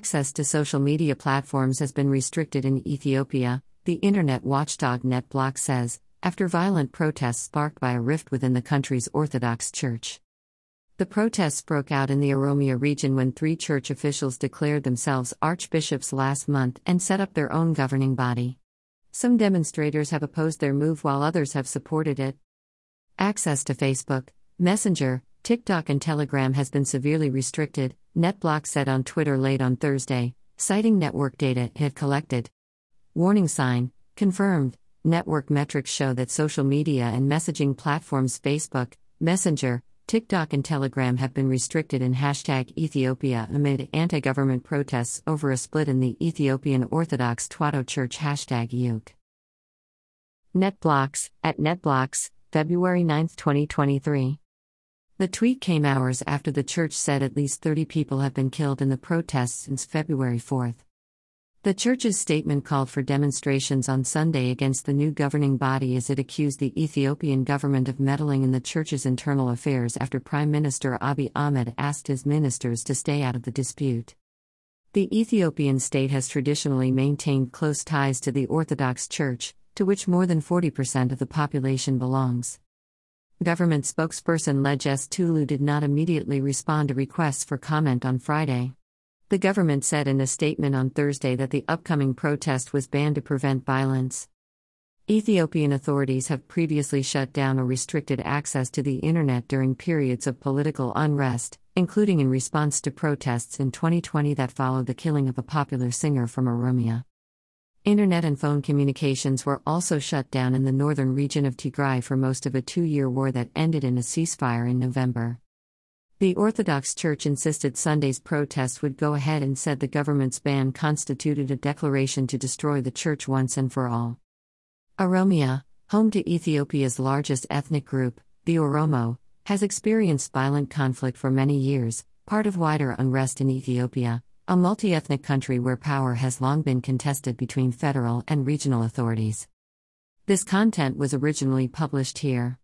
Access to social media platforms has been restricted in Ethiopia, the internet watchdog NetBlocks says, after violent protests sparked by a rift within the country's Orthodox Church. The protests broke out in the Oromia region when three church officials declared themselves archbishops last month and set up their own governing body. Some demonstrators have opposed their move while others have supported it. Access to Facebook, Messenger, TikTok, and Telegram has been severely restricted, NetBlocks said on Twitter late on Thursday, citing network data it had collected. Warning sign, confirmed. Network metrics show that social media and messaging platforms Facebook, Messenger, TikTok, and Telegram have been restricted in hashtag Ethiopia amid anti government protests over a split in the Ethiopian Orthodox Tewahedo Church hashtag Yuk. NetBlocks, at NetBlocks, February 9, 2023. The tweet came hours after the church said at least 30 people have been killed in the protests since February 4. The church's statement called for demonstrations on Sunday against the new governing body as it accused the Ethiopian government of meddling in the church's internal affairs after Prime Minister Abiy Ahmed asked his ministers to stay out of the dispute. The Ethiopian state has traditionally maintained close ties to the Orthodox Church, to which more than 40% of the population belongs. Government spokesperson Legesse Tulu did not immediately respond to requests for comment on Friday. The government said in a statement on Thursday that the upcoming protest was banned to prevent violence. Ethiopian authorities have previously shut down or restricted access to the internet during periods of political unrest, including in response to protests in 2020 that followed the killing of a popular singer from Oromia. Internet and phone communications were also shut down in the northern region of Tigray for most of a two year war that ended in a ceasefire in November. The Orthodox Church insisted Sunday's protests would go ahead and said the government's ban constituted a declaration to destroy the church once and for all. Oromia, home to Ethiopia's largest ethnic group, the Oromo, has experienced violent conflict for many years, part of wider unrest in Ethiopia, a multi ethnic country where power has long been contested between federal and regional authorities. This content was originally published here.